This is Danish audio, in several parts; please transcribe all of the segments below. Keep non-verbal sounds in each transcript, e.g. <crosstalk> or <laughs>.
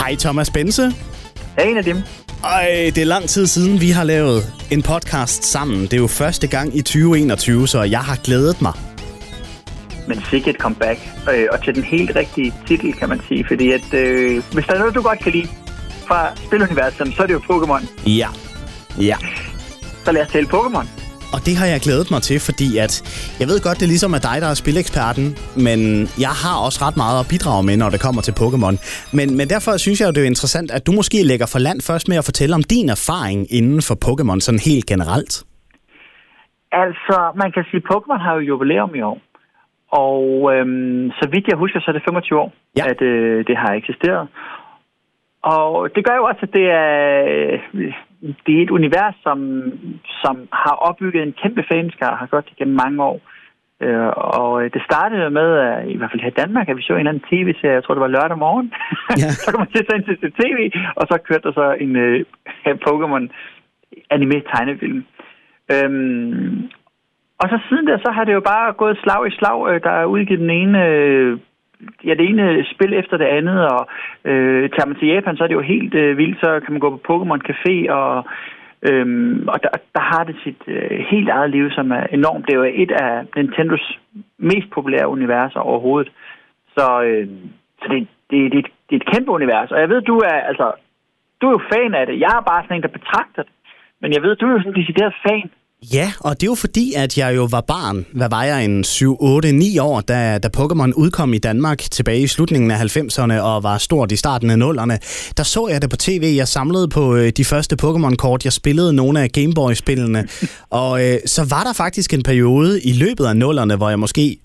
Hej Thomas Bense. Hej Nadim. Ej, det er lang tid siden, vi har lavet en podcast sammen. Det er jo første gang i 2021, så jeg har glædet mig. Men sikkert comeback. Øh, og til den helt rigtige titel, kan man sige. Fordi at, øh, hvis der er noget, du godt kan lide fra spiluniverset, så er det jo Pokémon. Ja. Ja. Så lad os tale Pokémon. Og det har jeg glædet mig til, fordi at jeg ved godt, det er ligesom er dig, der er spileksperten, men jeg har også ret meget at bidrage med, når det kommer til Pokémon. Men, men derfor synes jeg, det er interessant, at du måske lægger for land først med at fortælle om din erfaring inden for Pokémon sådan helt generelt. Altså, man kan sige, at Pokémon har jo jubilæum i år. Og øhm, så vidt jeg husker, så er det 25 år, ja. at øh, det har eksisteret. Og det gør jo også, at det er, det er et univers, som, som har opbygget en kæmpe fanskar, har gjort det gennem mange år. Øh, og det startede med, at, i hvert fald her i Danmark, at vi så en eller anden tv-serie, jeg tror det var lørdag morgen. Ja. <laughs> så kom man til at til tv, og så kørte der så en uh, Pokémon anime-tegnefilm. Øhm, og så siden der, så har det jo bare gået slag i slag. Der er udgivet den ene ja, det ene spil efter det andet, og øh, tager man til Japan, så er det jo helt øh, vildt, så kan man gå på Pokémon Café, og, øhm, og der, der har det sit øh, helt eget liv, som er enormt. Det er jo et af Nintendos mest populære universer overhovedet. Så, øh, så det, det, det, det er et kæmpe univers, og jeg ved, du er, altså, du er jo fan af det. Jeg er bare sådan en, der betragter det. Men jeg ved, du er jo sådan en decideret fan. Ja, og det er jo fordi, at jeg jo var barn. Hvad var jeg? En 7, 8, 9 år, da, da Pokémon udkom i Danmark tilbage i slutningen af 90'erne og var stort i starten af 0'erne. Der så jeg det på tv. Jeg samlede på øh, de første Pokémon-kort. Jeg spillede nogle af Gameboy-spillene. <laughs> og øh, så var der faktisk en periode i løbet af 0'erne, hvor jeg måske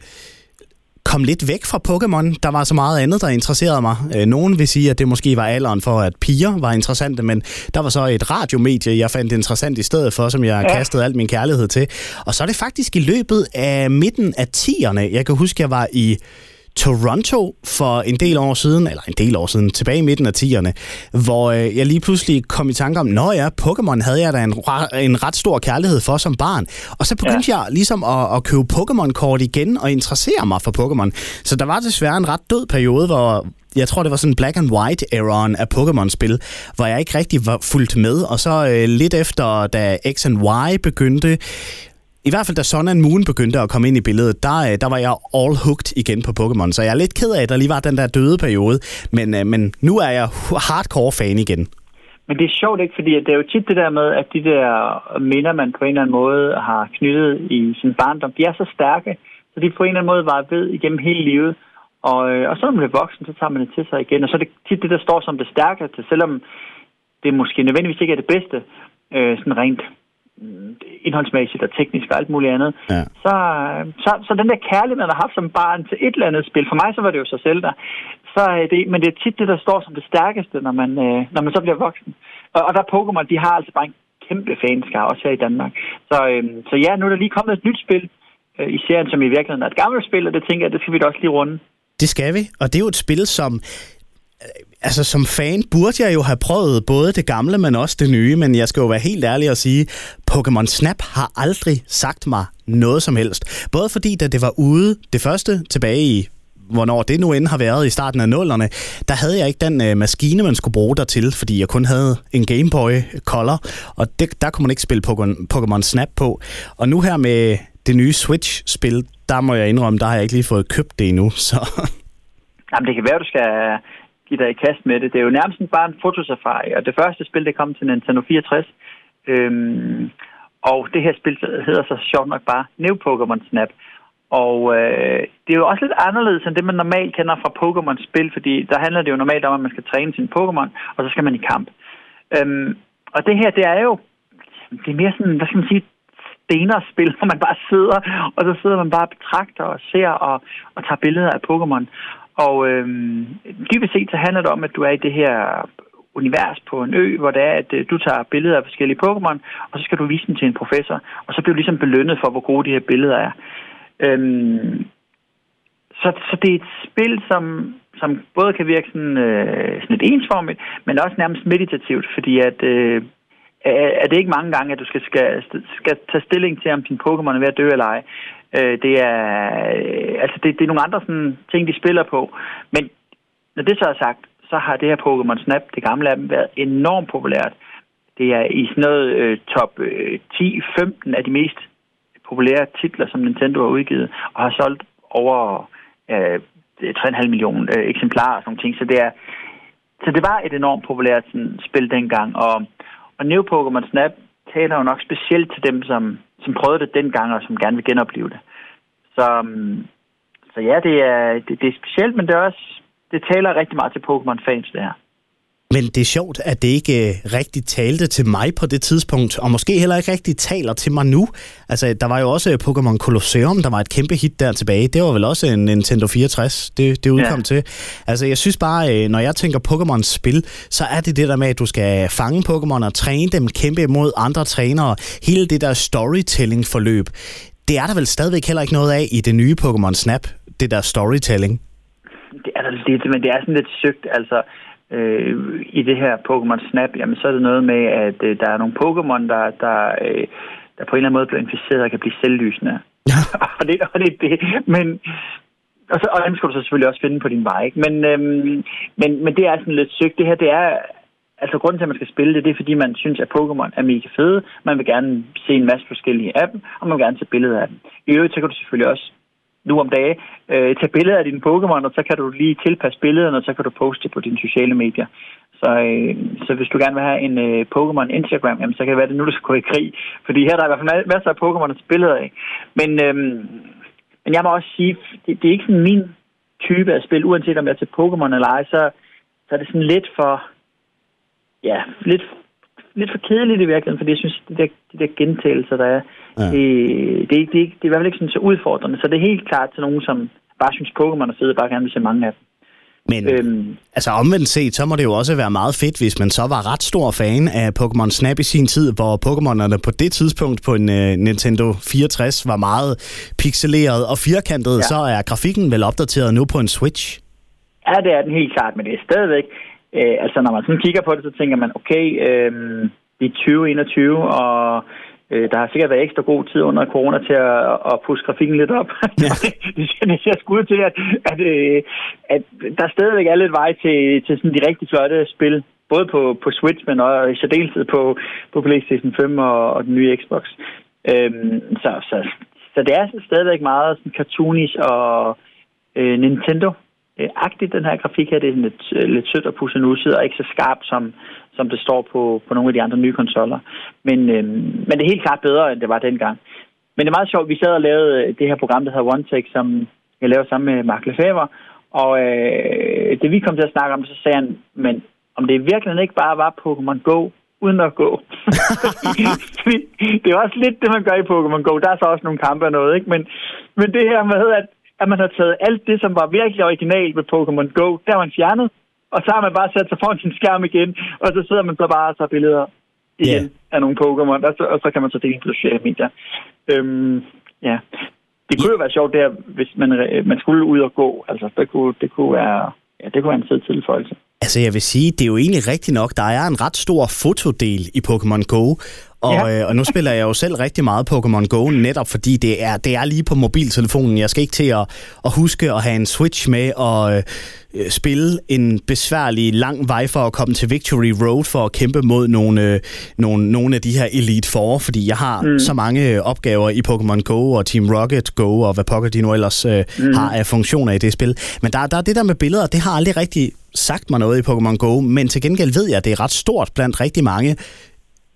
kom lidt væk fra Pokémon. Der var så meget andet, der interesserede mig. Øh, nogen vil sige, at det måske var alderen for, at piger var interessante, men der var så et radiomedie, jeg fandt interessant i stedet for, som jeg ja. kastede al min kærlighed til. Og så er det faktisk i løbet af midten af 10'erne. Jeg kan huske, jeg var i Toronto for en del år siden, eller en del år siden, tilbage i midten af 10'erne, hvor øh, jeg lige pludselig kom i tanke om, nå ja, Pokémon havde jeg da en, en ret stor kærlighed for som barn. Og så begyndte ja. jeg ligesom at, at købe Pokémon-kort igen og interessere mig for Pokémon. Så der var desværre en ret død periode, hvor jeg tror, det var sådan black and white eraen af Pokémon-spil, hvor jeg ikke rigtig var fuldt med. Og så øh, lidt efter, da X and Y begyndte, i hvert fald da Sun and Moon begyndte at komme ind i billedet, der, øh, der var jeg all hooked igen på Pokémon. Så jeg er lidt ked af, at der lige var den der døde periode. Men, øh, men nu er jeg hardcore fan igen. Men det er sjovt ikke, fordi det er jo tit det der med, at de der minder, man på en eller anden måde har knyttet i sin barndom, de er så stærke, så de på en eller anden måde var ved igennem hele livet. Og, øh, og så når man bliver voksen, så tager man det til sig igen. Og så er det tit det, der står som det stærkeste, selvom det måske nødvendigvis ikke er det bedste, øh, sådan rent indholdsmæssigt og teknisk og alt muligt andet. Ja. Så, så, så den der kærlighed, man har haft som barn til et eller andet spil, for mig så var det jo så selv der, så er det, men det er tit det, der står som det stærkeste, når man, øh, når man så bliver voksen. Og, og der er Pokémon, de har altså bare en kæmpe fanskar, også her i Danmark. Så, øh, så ja, nu er der lige kommet et nyt spil øh, i serien, som i virkeligheden er et gammelt spil, og det tænker jeg, det skal vi da også lige runde. Det skal vi, og det er jo et spil, som altså som fan burde jeg jo have prøvet både det gamle, men også det nye, men jeg skal jo være helt ærlig og sige, Pokémon Snap har aldrig sagt mig noget som helst. Både fordi, da det var ude, det første tilbage i hvornår det nu end har været i starten af nullerne, der havde jeg ikke den øh, maskine, man skulle bruge der til, fordi jeg kun havde en Game Boy Color, og det, der kunne man ikke spille Pokémon Snap på. Og nu her med det nye Switch-spil, der må jeg indrømme, der har jeg ikke lige fået købt det endnu, så... <laughs> Jamen, det kan være, du skal give dig i kast med det. Det er jo nærmest bare en fotosafari, og det første spil, det kom til Nintendo 64. Øhm, og det her spil hedder så sjovt nok bare New Pokémon Snap. Og øh, det er jo også lidt anderledes end det, man normalt kender fra Pokémon-spil, fordi der handler det jo normalt om, at man skal træne sin Pokémon, og så skal man i kamp. Øhm, og det her, det er jo det er mere sådan, hvad skal man sige, stenerspil, <laughs> hvor man bare sidder, og så sidder man bare og betragter og ser og, og tager billeder af Pokémon. Og øh, dybest set så handler det om, at du er i det her univers på en ø, hvor det er, at øh, du tager billeder af forskellige Pokémon, og så skal du vise dem til en professor, og så bliver du ligesom belønnet for, hvor gode de her billeder er. Øhm, så, så det er et spil, som, som både kan virke sådan, øh, sådan lidt ensformigt, men også nærmest meditativt, fordi at, øh, er det ikke mange gange, at du skal, skal, skal tage stilling til, om din Pokémon er ved at dø eller ej. Øh, det er, øh, altså det, det er nogle andre sådan, ting, de spiller på. Men når det så er sagt, så har det her Pokémon Snap, det gamle af dem, været enormt populært. Det er i sådan noget øh, top øh, 10-15 af de mest populære titler, som Nintendo har udgivet, og har solgt over øh, 3,5 millioner øh, eksemplarer og sådan ting. Så det, er, så det var et enormt populært sådan, spil dengang. Og, og New Pokémon Snap taler jo nok specielt til dem, som, som prøvede det dengang, og som gerne vil genopleve det. Så, mm, så ja, det er, det, det er specielt, men det er også det taler rigtig meget til Pokémon-fans, det her. Men det er sjovt, at det ikke øh, rigtig talte til mig på det tidspunkt, og måske heller ikke rigtig taler til mig nu. Altså, der var jo også øh, Pokémon Colosseum, der var et kæmpe hit der tilbage. Det var vel også en Nintendo 64, det, det udkom ja. til. Altså, jeg synes bare, øh, når jeg tænker Pokémon-spil, så er det det der med, at du skal fange Pokémon og træne dem, kæmpe imod andre trænere. Hele det der storytelling-forløb, det er der vel stadigvæk heller ikke noget af i det nye Pokémon Snap, det der storytelling. Det er der lidt, men det er sådan lidt søgt, altså øh, i det her Pokémon Snap, jamen så er det noget med, at øh, der er nogle Pokémon, der, der, øh, der på en eller anden måde bliver inficeret og kan blive selvlysende. Ja. <laughs> og, det, og det det. Men, og, så, og dem skal du så selvfølgelig også finde på din vej. Ikke? Men, øhm, men, men det er sådan lidt søgt. Det her, det er... Altså, grunden til, at man skal spille det, det er, fordi man synes, at Pokémon er mega fede. Man vil gerne se en masse forskellige af dem, og man vil gerne tage billeder af dem. I øvrigt, så kan du selvfølgelig også nu om dagen, øh, tag billeder af dine Pokémon, og så kan du lige tilpasse billederne, og så kan du poste det på dine sociale medier. Så, øh, så hvis du gerne vil have en øh, Pokémon Instagram, jamen, så kan det være, at det nu, du skal gå i krig. Fordi her der er i hvert fald masser af Pokémon at billeder af. Men, øh, men jeg må også sige, det, det er ikke sådan min type af spil, uanset om jeg er til Pokémon eller ej, så, så er det sådan lidt for, ja, lidt lidt for kedeligt i virkeligheden, fordi jeg synes, de der, de der gentagelser, der er, ja. det, det, det, det, det er i hvert fald ikke sådan så udfordrende. Så det er helt klart til nogen, som bare synes Pokémon er fede, bare gerne vil se mange af dem. Men øhm, altså omvendt set, så må det jo også være meget fedt, hvis man så var ret stor fan af Pokémon Snap i sin tid, hvor Pokémonerne på det tidspunkt på en uh, Nintendo 64 var meget pixeleret og firkantet, ja. så er grafikken vel opdateret nu på en Switch? Ja, det er den helt klart, men det er stadigvæk Øh, altså, når man sådan kigger på det, så tænker man, okay, øh, det er 2021, og øh, der har sikkert været ekstra god tid under corona til at, at pusse grafikken lidt op. <laughs> Ja. <laughs> det, ser, det ser sgu til, at, at, øh, at der stadigvæk er lidt vej til, til sådan de rigtig flotte spil. Både på, på Switch, men også i særdeleshed på, på PlayStation 5 og, og den nye Xbox. Øhm, så, så, så det er stadigvæk meget sådan cartoonish og øh, Nintendo Øh, agtigt, den her grafik her. Det er lidt, øh, lidt sødt og pusset nu, og ikke så skarp, som, som det står på, på nogle af de andre nye konsoller. Men, øh, men det er helt klart bedre, end det var dengang. Men det er meget sjovt, vi sad og lavede øh, det her program, der hedder One Take, som jeg laver sammen med Mark Lefebvre, og øh, det vi kom til at snakke om, så sagde han, men om det virkelig ikke bare var Pokémon Go, uden at gå. <laughs> det er også lidt det, man gør i Pokémon Go. Der er så også nogle kampe og noget, ikke? Men, men det her med, at at man har taget alt det, som var virkelig originalt med Pokémon Go, der har man fjernet, og så har man bare sat sig foran sin skærm igen, og så sidder man så bare og tager billeder igen yeah. af nogle Pokémon, og så, og så kan man så dele på sociale medier. Øhm, ja. Det kunne jo være sjovt der, hvis man, man skulle ud og gå. Altså, det kunne, det kunne være, ja, det kunne være en fed tilføjelse. Altså jeg vil sige, det er jo egentlig rigtigt nok, der er en ret stor fotodel i Pokémon Go, og, ja. øh, og nu spiller jeg jo selv rigtig meget Pokémon Go, netop fordi det er, det er lige på mobiltelefonen. Jeg skal ikke til at, at huske at have en Switch med og øh, spille en besværlig lang vej for at komme til Victory Road for at kæmpe mod nogle, øh, nogle, nogle af de her Elite Four, fordi jeg har mm. så mange opgaver i Pokémon Go og Team Rocket Go og hvad pokker de nu ellers øh, mm. har af funktioner i det spil. Men der, der er det der med billeder, det har aldrig rigtig sagt mig noget i Pokémon Go, men til gengæld ved jeg, at det er ret stort blandt rigtig mange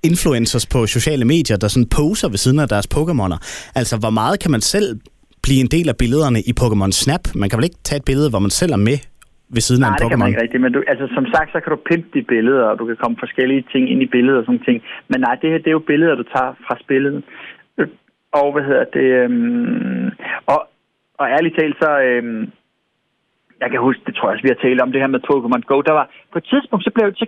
influencers på sociale medier, der sådan poser ved siden af deres Pokémoner. Altså, hvor meget kan man selv blive en del af billederne i Pokémon Snap? Man kan vel ikke tage et billede, hvor man selv er med ved siden Nej, af en Pokémon? Nej, det kan man ikke rigtigt. Men du, altså, som sagt, så kan du pimpe de billeder, og du kan komme forskellige ting ind i billedet og sådan ting. Men nej, det her det er jo billeder, du tager fra spillet. Og hvad hedder det? Øhm, og, og ærligt talt, så... Øhm, jeg kan huske, det tror jeg også, vi har talt om det her med Pokémon Go. Der var, på et tidspunkt, så blev så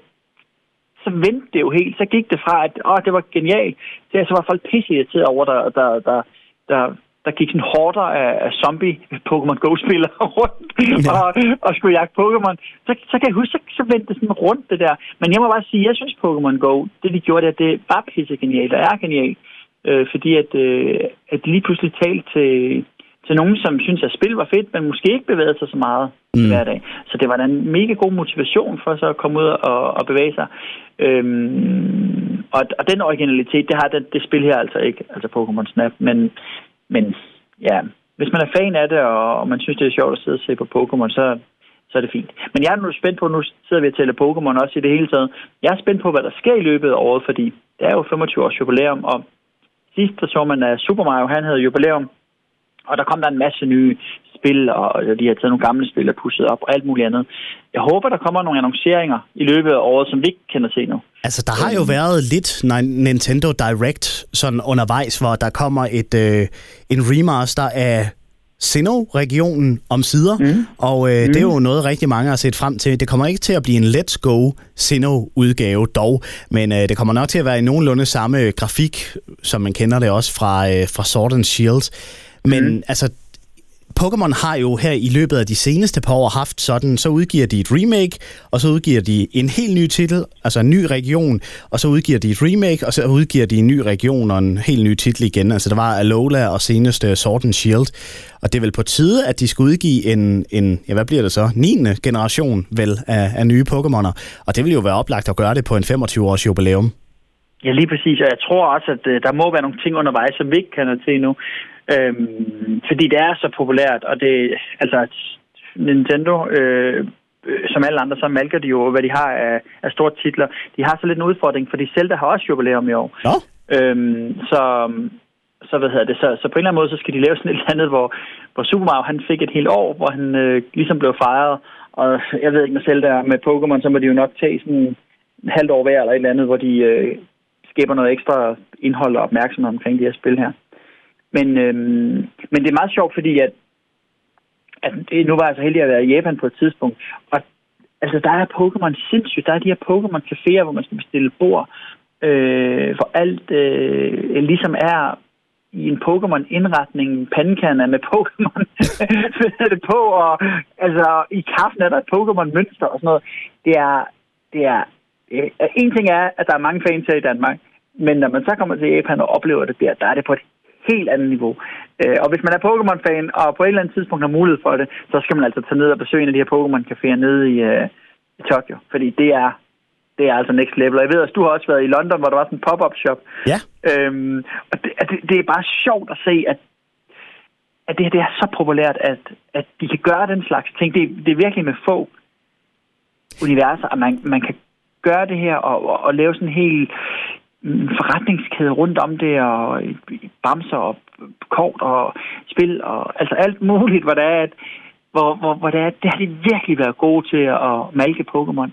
så vendte det jo helt. Så gik det fra, at åh, det var genialt, til at så var folk pisse over, der, der, der, der, der gik sådan hårder af, af zombie Pokémon Go-spillere <laughs> rundt ja. og, og skulle jagte Pokémon. Så, så kan jeg huske, så, så vendte det sådan rundt det der. Men jeg må bare sige, jeg synes Pokémon Go, det de gjorde det, det var pisse genialt, og er genialt. Øh, fordi at, øh, at lige pludselig talte til, til nogen, som synes, at spil var fedt, men måske ikke bevægede sig så meget mm. hver dag. Så det var da en mega god motivation for så at komme ud og, og bevæge sig. Øhm, og, og den originalitet, det har det, det spil her altså ikke, altså Pokémon Snap. Men, men ja, hvis man er fan af det, og, og man synes, det er sjovt at sidde og se på Pokémon, så, så er det fint. Men jeg er nu spændt på, nu sidder vi og tæller Pokémon også i det hele taget. Jeg er spændt på, hvad der sker i løbet af året, fordi det er jo 25 års jubilæum, og sidst så man, at Super Mario, han havde jubilæum, og der kom der en masse nye spil, og de har taget nogle gamle spil og pusset op og alt muligt andet. Jeg håber, der kommer nogle annonceringer i løbet af året, som vi ikke kender til nu. Altså, der har jo været lidt Nintendo Direct sådan undervejs, hvor der kommer et øh, en remaster af Sinnoh-regionen om sider, mm. og øh, mm. det er jo noget, rigtig mange har set frem til. Det kommer ikke til at blive en Let's Go Sinnoh-udgave dog, men øh, det kommer nok til at være i nogenlunde samme grafik, som man kender det også fra, øh, fra Sword and Shield. Men mm. altså, Pokémon har jo her i løbet af de seneste par år haft sådan, så udgiver de et remake, og så udgiver de en helt ny titel, altså en ny region, og så udgiver de et remake, og så udgiver de en ny region og en helt ny titel igen. Altså der var Alola og seneste Sword and Shield. Og det er vel på tide, at de skal udgive en, en ja hvad bliver det så, 9. generation vel af, af nye Pokémoner. Og det vil jo være oplagt at gøre det på en 25-års jubilæum. Ja, lige præcis. Og jeg tror også, at øh, der må være nogle ting undervejs, som vi ikke kender til nu. Øhm, fordi det er så populært, og det, altså Nintendo, øh, som alle andre, så malker de jo, hvad de har af, af store titler. De har så lidt en udfordring, fordi Zelda har også jubilæum i år. Ja. Øhm, så, så, hvad hedder det, så, så på en eller anden måde, så skal de lave sådan et eller andet, hvor, hvor Super Mario han fik et helt år, hvor han øh, ligesom blev fejret. Og jeg ved ikke med Zelda med Pokémon, så må de jo nok tage sådan en halvt år hver eller et eller andet, hvor de øh, skaber noget ekstra indhold og opmærksomhed omkring de her spil her. Men, øhm, men det er meget sjovt, fordi at, at nu var jeg så heldig at være i Japan på et tidspunkt, og altså, der er Pokémon sindssygt. Der er de her Pokémon-caféer, hvor man skal bestille bord, øh, for alt øh, ligesom er i en Pokémon-indretning, pandekander med Pokémon <laughs> det på, og altså i kaffen er der et Pokémon-mønster og sådan noget. Det er, det er, øh, en ting er, at der er mange fans her i Danmark, men når man så kommer til Japan og oplever det der, der er det på et helt andet niveau. Øh, og hvis man er Pokémon-fan, og på et eller andet tidspunkt har mulighed for det, så skal man altså tage ned og besøge en af de her Pokémon-caféer nede i, øh, i Tokyo. Fordi det er, det er altså next level. Og jeg ved at du har også været i London, hvor der var sådan en pop-up shop. Ja. Øhm, og det, det, det er bare sjovt at se, at, at det her det er så populært, at, at de kan gøre den slags ting. Det, det er virkelig med få universer, at man, man kan gøre det her og, og, og lave sådan en helt forretningskæde rundt om det, og bamser og kort og spil, og altså alt muligt, hvor det er, at, hvor, hvor, hvor det, er, det har de virkelig været gode til at malke Pokémon.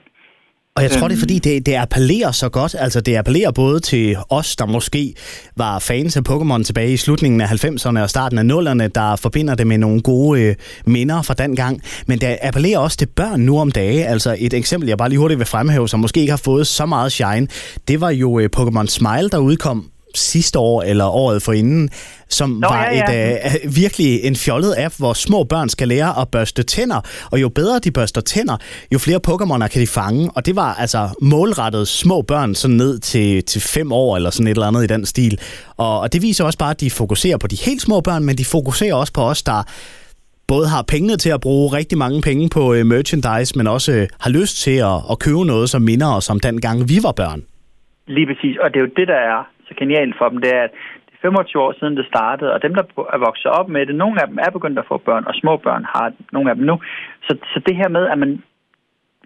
Og jeg tror, det er fordi, det, det appellerer så godt. Altså, det appellerer både til os, der måske var fans af Pokémon tilbage i slutningen af 90'erne og starten af 0'erne, der forbinder det med nogle gode øh, minder fra den gang. Men det appellerer også til børn nu om dage. Altså, et eksempel, jeg bare lige hurtigt vil fremhæve, som måske ikke har fået så meget shine, det var jo øh, Pokémon Smile, der udkom sidste år eller året forinden, som Nå, var ja, ja. et uh, virkelig en fjollet app, hvor små børn skal lære at børste tænder, og jo bedre de børster tænder, jo flere Pokémoner kan de fange, og det var altså målrettet små børn sådan ned til, til fem år eller sådan et eller andet i den stil. Og, og det viser også bare, at de fokuserer på de helt små børn, men de fokuserer også på os, der både har pengene til at bruge rigtig mange penge på uh, merchandise, men også uh, har lyst til at, at købe noget, som minder os om den gang, vi var børn. Lige præcis, og det er jo det, der er så genialt for dem, det er, at det er 25 år siden det startede, og dem, der er vokset op med det, nogle af dem er begyndt at få børn, og små børn har nogle af dem nu. Så, så det her med, at man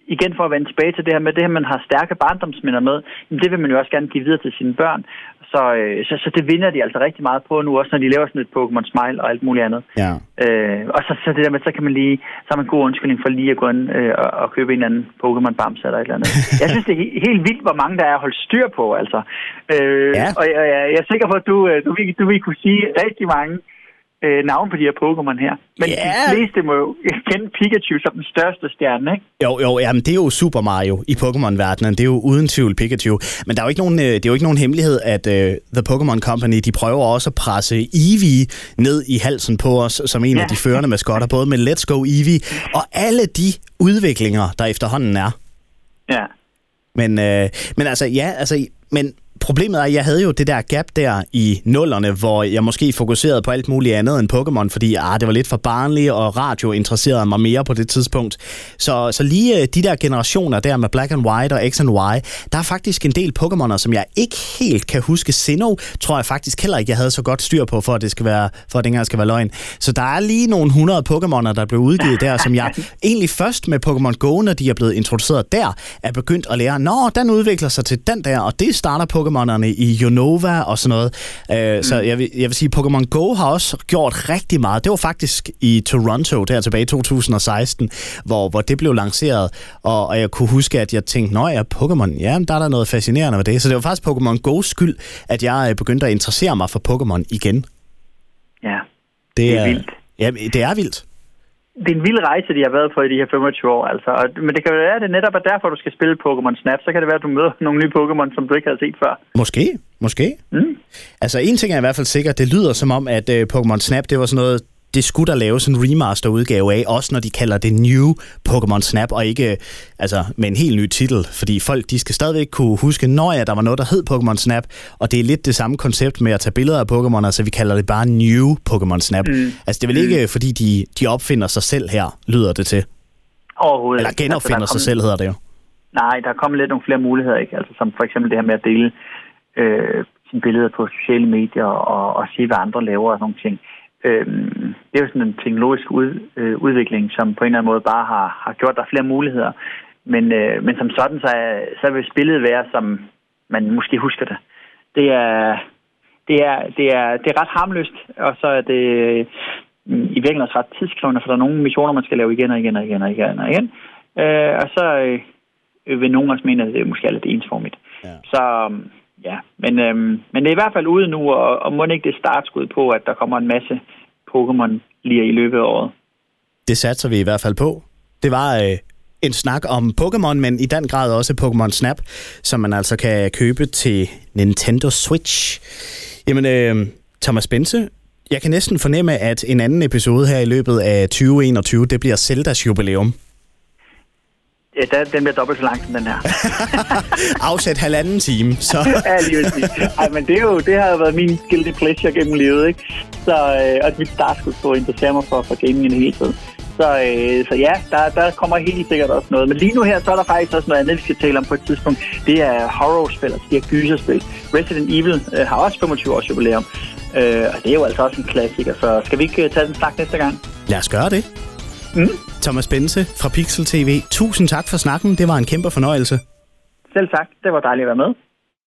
igen for at vende tilbage til det her med det her, man har stærke barndomsminder med, det vil man jo også gerne give videre til sine børn. Så, øh, så, så det vinder de altså rigtig meget på nu, også når de laver sådan et Pokémon Smile og alt muligt andet. Ja. Øh, og så, så det der med, så kan man lige, så har man en god undskyldning for lige at gå ind øh, og, og købe en eller anden Pokémon Bamse eller et eller andet. <laughs> Jeg synes, det er he- helt vildt, hvor mange der er holdt styr på, altså. Øh, ja. Og jeg, jeg, jeg er sikker på, at du, øh, du, du, du vil kunne sige rigtig mange øh, navn på de her Pokémon her. Men yeah. de fleste må jo <laughs> kende Pikachu som den største stjerne, ikke? Jo, jo, jamen det er jo Super Mario i Pokémon-verdenen. Det er jo uden tvivl Pikachu. Men der er jo ikke nogen, øh, det er jo ikke nogen hemmelighed, at uh, The Pokémon Company, de prøver også at presse Eevee ned i halsen på os, som en ja. af de førende maskotter, både med Let's Go Eevee og alle de udviklinger, der efterhånden er. Ja. Men, øh, men altså, ja, altså, men problemet er, at jeg havde jo det der gap der i nullerne, hvor jeg måske fokuserede på alt muligt andet end Pokémon, fordi ah, det var lidt for barnligt, og radio interesserede mig mere på det tidspunkt. Så, så lige øh, de der generationer der med Black and White og X and Y, der er faktisk en del Pokémoner, som jeg ikke helt kan huske. Sinnoh tror jeg faktisk heller ikke, jeg havde så godt styr på, for at det skal være, for at det engang skal være løgn. Så der er lige nogle 100 Pokémoner, der blev udgivet der, som jeg <laughs> egentlig først med Pokémon Go, når de er blevet introduceret der, er begyndt at lære, nå, den udvikler sig til den der, og det starter Pokémonerne i Unova og sådan noget. Uh, mm. Så jeg vil, jeg vil sige, Pokémon Go har også gjort rigtig meget. Det var faktisk i Toronto, der tilbage i 2016, hvor, hvor det blev lanceret, og, og jeg kunne huske, at jeg tænkte, nå ja, Pokémon, ja, der er der noget fascinerende ved det. Så det var faktisk Pokémon Go's skyld, at jeg øh, begyndte at interessere mig for Pokémon igen. Ja, det, det er, er vildt. Ja, det er vildt det er en vild rejse, de har været på i de her 25 år. Altså. Men det kan være, at det netop er derfor, du skal spille Pokémon Snap. Så kan det være, at du møder nogle nye Pokémon, som du ikke har set før. Måske, måske. Mm. Altså en ting er i hvert fald sikkert, det lyder som om, at uh, Pokémon Snap, det var sådan noget, det skulle der laves en remaster-udgave af, også når de kalder det New Pokémon Snap, og ikke altså, med en helt ny titel, fordi folk de skal stadigvæk kunne huske, når ja, der var noget, der hed Pokémon Snap, og det er lidt det samme koncept med at tage billeder af Pokémon, altså vi kalder det bare New Pokémon Snap. Mm. Altså det er vel ikke, mm. fordi de, de opfinder sig selv her, lyder det til? Overhovedet Eller genopfinder altså, sig selv, hedder det jo. Nej, der er kommet lidt nogle flere muligheder, ikke? Altså som for eksempel det her med at dele øh, sine billeder på sociale medier og, og se, hvad andre laver og sådan nogle ting. Øh, det er jo sådan en teknologisk ud, øh, udvikling, som på en eller anden måde bare har, har gjort der flere muligheder. Men, øh, men som sådan, så, er, så vil spillet være, som man måske husker det. Det er, det er, det er, det er ret harmløst, og så er det mm, i virkeligheden også ret tidskrævende, for der er nogle missioner, man skal lave igen og igen og igen og igen og igen. Øh, og så øh, vil nogen også mene, at det måske er lidt ensformigt. Ja. Så ja, men, øhm, men det er i hvert fald ude nu, og, og må ikke det startskud på, at der kommer en masse Pokémon lige i løbet af året. Det satser vi i hvert fald på. Det var øh, en snak om Pokémon, men i den grad også Pokémon Snap, som man altså kan købe til Nintendo Switch. Jamen, øh, Thomas Bense, jeg kan næsten fornemme, at en anden episode her i løbet af 2021, det bliver Zeldas jubilæum. Ja, den, den bliver dobbelt så lang som den her. <laughs> Afsæt halvanden time, så... <laughs> ja, lige Ej, men det, er jo, det har jo været min guilty pleasure gennem livet, ikke? Så, øh, og mit startskud på at interessere mig for, for gaming det hele tiden. Så, øh, så ja, der, der kommer helt sikkert også noget. Men lige nu her, så er der faktisk også noget andet, vi skal tale om på et tidspunkt. Det er horror-spil, altså de her gyserspil. Resident Evil øh, har også 25 års jubilæum. Øh, og det er jo altså også en klassiker, så skal vi ikke øh, tage den snak næste gang? Lad os gøre det. Mm. Thomas Bense fra Pixel TV, tusind tak for snakken. Det var en kæmpe fornøjelse. Selv tak. Det var dejligt at være med.